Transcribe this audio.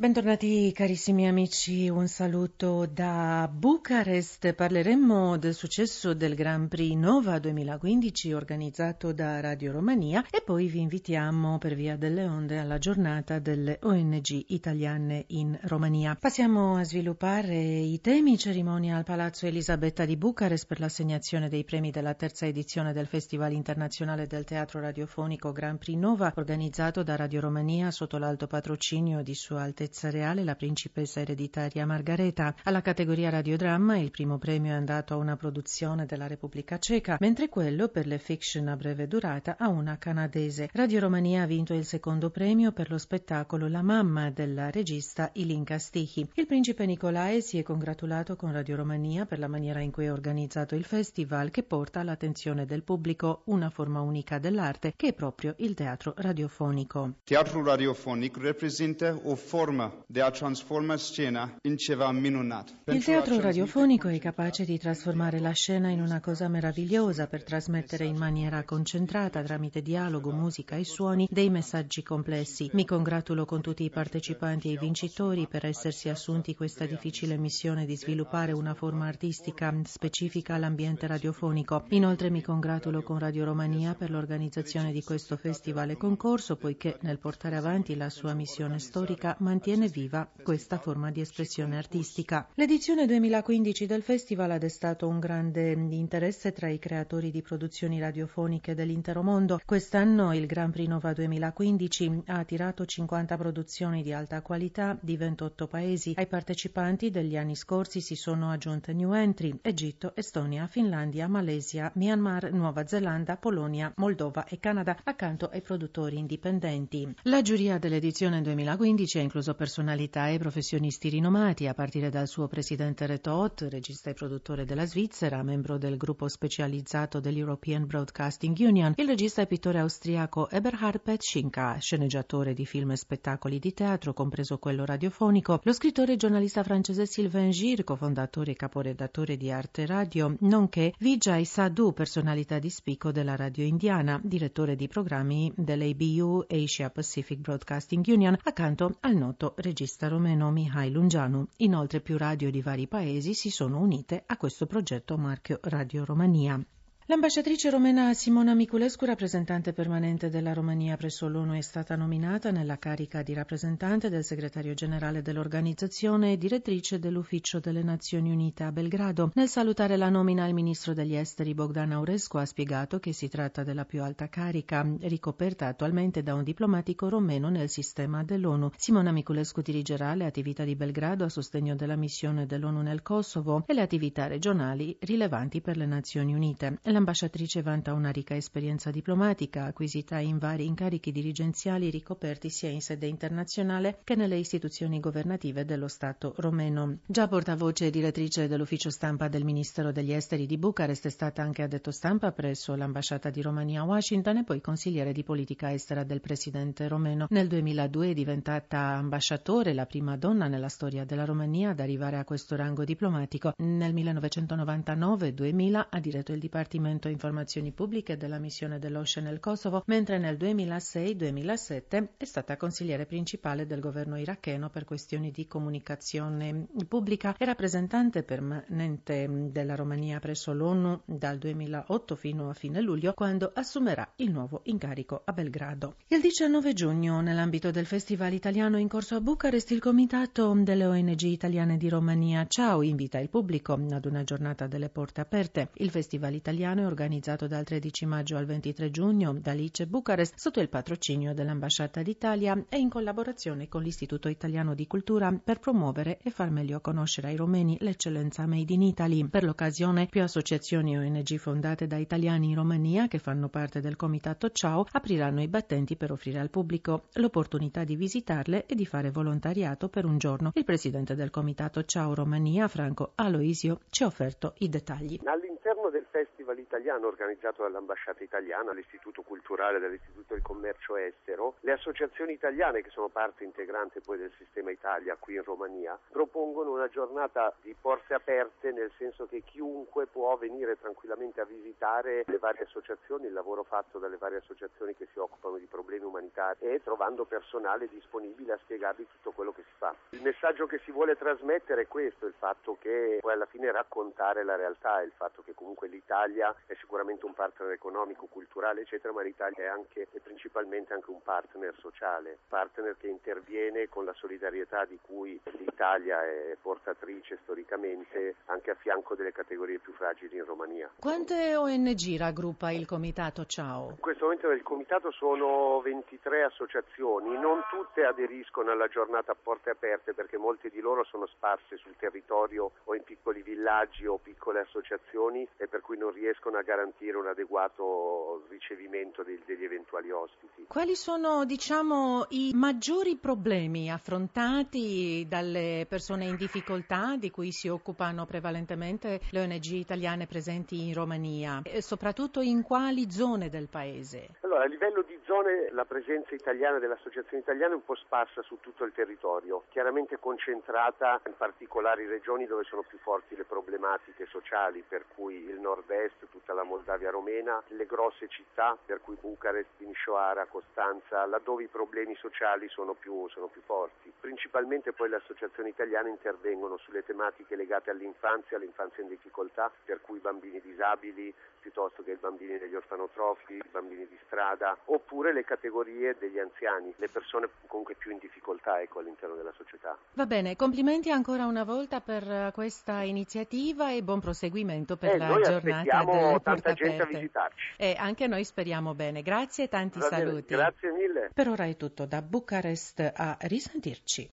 Bentornati carissimi amici, un saluto da Bucarest. Parleremo del successo del Grand Prix Nova 2015 organizzato da Radio Romania e poi vi invitiamo per via delle onde alla giornata delle ONG italiane in Romania. Passiamo a sviluppare i temi cerimonia al Palazzo Elisabetta di Bucarest per l'assegnazione dei premi della terza edizione del Festival internazionale del teatro radiofonico Grand Prix Nova organizzato da Radio Romania sotto l'alto patrocinio di Sua Altezza Altezza Reale la principessa ereditaria Margareta. Alla categoria radiodramma il primo premio è andato a una produzione della Repubblica Ceca, mentre quello per le fiction a breve durata a una canadese. Radio Romania ha vinto il secondo premio per lo spettacolo La mamma della regista Ilinka Stichi. Il principe Nicolae si è congratulato con Radio Romania per la maniera in cui è organizzato il festival che porta all'attenzione del pubblico una forma unica dell'arte che è proprio il teatro radiofonico. Teatro radiofonic rappresenta o forma forma de a transforma scena in ceva minunat. Il teatro radiofonico è capace di trasformare la scena in una cosa meravigliosa per trasmettere in maniera concentrata, tramite dialogo, musica e suoni, dei messaggi complessi. Mi congratulo con tutti i partecipanti e i vincitori per essersi assunti questa difficile missione di sviluppare una forma artistica specifica all'ambiente radiofonico. Inoltre mi congratulo con Radio Romania per l'organizzazione di questo festival e concorso, poiché nel portare avanti la sua missione storica mantiene mantiene viva questa forma di espressione artistica. L'edizione 2015 del festival ha destato un grande interesse tra i creatori di produzioni radiofoniche dell'intero mondo. Quest'anno il Grand Prix Nova 2015 ha attirato 50 produzioni di alta qualità di 28 paesi. Ai partecipanti degli anni scorsi si sono aggiunte new entry Egitto, Estonia, Finlandia, Malesia, Myanmar, Nuova Zelanda, Polonia, Moldova e Canada, accanto ai produttori indipendenti. La giuria dell'edizione 2015 ha incluso personalità e professionisti rinomati, a partire dal suo presidente Retot, regista e produttore della Svizzera, membro del gruppo specializzato dell'European Broadcasting Union, il regista e pittore austriaco Eberhard Petschinka, sceneggiatore di film e spettacoli di teatro, compreso quello radiofonico, lo scrittore e giornalista francese Sylvain Gir, cofondatore e caporedattore di Arte Radio, nonché Vijay Sadhu, personalità di spicco della radio indiana, direttore di programmi dell'ABU Asia Pacific Broadcasting Union, accanto al noto regista romeno Mihai Lungianu. Inoltre più radio di vari paesi si sono unite a questo progetto marchio Radio Romania. L'ambasciatrice romena Simona Miculescu, rappresentante permanente della Romania presso l'ONU, è stata nominata nella carica di rappresentante del segretario generale dell'organizzazione e direttrice dell'Ufficio delle Nazioni Unite a Belgrado. Nel salutare la nomina, il ministro degli esteri Bogdan Aurescu ha spiegato che si tratta della più alta carica, ricoperta attualmente da un diplomatico romeno nel sistema dell'ONU. Simona Miculescu dirigerà le attività di Belgrado a sostegno della missione dell'ONU nel Kosovo e le attività regionali rilevanti per le Nazioni Unite. La L'ambasciatrice vanta una ricca esperienza diplomatica acquisita in vari incarichi dirigenziali ricoperti sia in sede internazionale che nelle istituzioni governative dello Stato romeno. Già portavoce e direttrice dell'ufficio stampa del Ministero degli Esteri di Bucarest è stata anche addetto stampa presso l'ambasciata di Romania a Washington e poi consigliere di politica estera del presidente romeno. Nel 2002 è diventata ambasciatore, la prima donna nella storia della Romania ad arrivare a questo rango diplomatico. Nel 1999-2000 ha diretto il Dipartimento Dipartimento Informazioni Pubbliche della missione dell'OSCE nel Kosovo, mentre nel 2006-2007 è stata consigliere principale del governo iracheno per questioni di comunicazione pubblica e rappresentante permanente della Romania presso l'ONU dal 2008 fino a fine luglio, quando assumerà il nuovo incarico a Belgrado. Il 19 giugno, nell'ambito del Festival italiano in corso a Bucarest, il Comitato delle ONG italiane di Romania Ciao invita il pubblico ad una giornata delle porte aperte. Il Festival italiano è organizzato dal 13 maggio al 23 giugno da Lice Bucarest sotto il patrocinio dell'Ambasciata d'Italia e in collaborazione con l'Istituto Italiano di Cultura per promuovere e far meglio conoscere ai romeni l'eccellenza Made in Italy. Per l'occasione più associazioni ONG fondate da italiani in Romania che fanno parte del Comitato Ciao apriranno i battenti per offrire al pubblico l'opportunità di visitarle e di fare volontariato per un giorno. Il presidente del Comitato Ciao Romania, Franco Aloisio, ci ha offerto i dettagli. All'interno del festival italiano organizzato dall'ambasciata italiana, l'Istituto Culturale dell'Istituto del Commercio Estero. Le associazioni italiane, che sono parte integrante poi del sistema Italia qui in Romania, propongono una giornata di porte aperte, nel senso che chiunque può venire tranquillamente a visitare le varie associazioni, il lavoro fatto dalle varie associazioni che si occupano di problemi umanitari e trovando personale disponibile a spiegarvi tutto quello che si fa. Il messaggio che si vuole trasmettere è questo, il fatto che poi alla fine raccontare la realtà, il fatto che comunque l'Italia è sicuramente un partner economico, culturale, eccetera, ma l'Italia è anche e principalmente anche un partner sociale, partner che interviene con la solidarietà di cui l'Italia è portatrice storicamente anche a fianco delle categorie più fragili in Romania. Quante ONG raggruppa il comitato Ciao? In questo momento nel comitato sono 23 associazioni, non tutte aderiscono alla giornata a porte aperte perché molte di loro sono sparse sul territorio o in piccoli villaggi o piccole associazioni e per cui non riescono a garantire un adeguato ricevimento degli, degli eventuali ospiti. Quali sono diciamo, i maggiori problemi affrontati dalle persone in difficoltà di cui si occupano prevalentemente le ONG italiane presenti in Romania e soprattutto in quali zone del paese? Allora, a livello di zone la presenza italiana delle associazioni italiane è un po' sparsa su tutto il territorio, chiaramente concentrata in particolari regioni dove sono più forti le problematiche sociali, per cui il nord-est, tutta la Moldavia romena, le grosse città, per cui Bucarest, Timișoara, Costanza, laddove i problemi sociali sono più, sono più forti. Principalmente poi le associazioni italiane intervengono sulle tematiche legate all'infanzia, all'infanzia in difficoltà, per cui i bambini disabili, piuttosto che i bambini degli orfanotrofi, i bambini di strada, oppure le categorie degli anziani, le persone comunque più in difficoltà ecco, all'interno della società. Va bene, complimenti ancora una volta per questa iniziativa e buon proseguimento per eh, la giornata delle tanta gente aperte. a visitarci. E anche noi speriamo bene. Grazie e tanti bene, saluti. Grazie mille. Per ora è tutto da Bucarest a risentirci.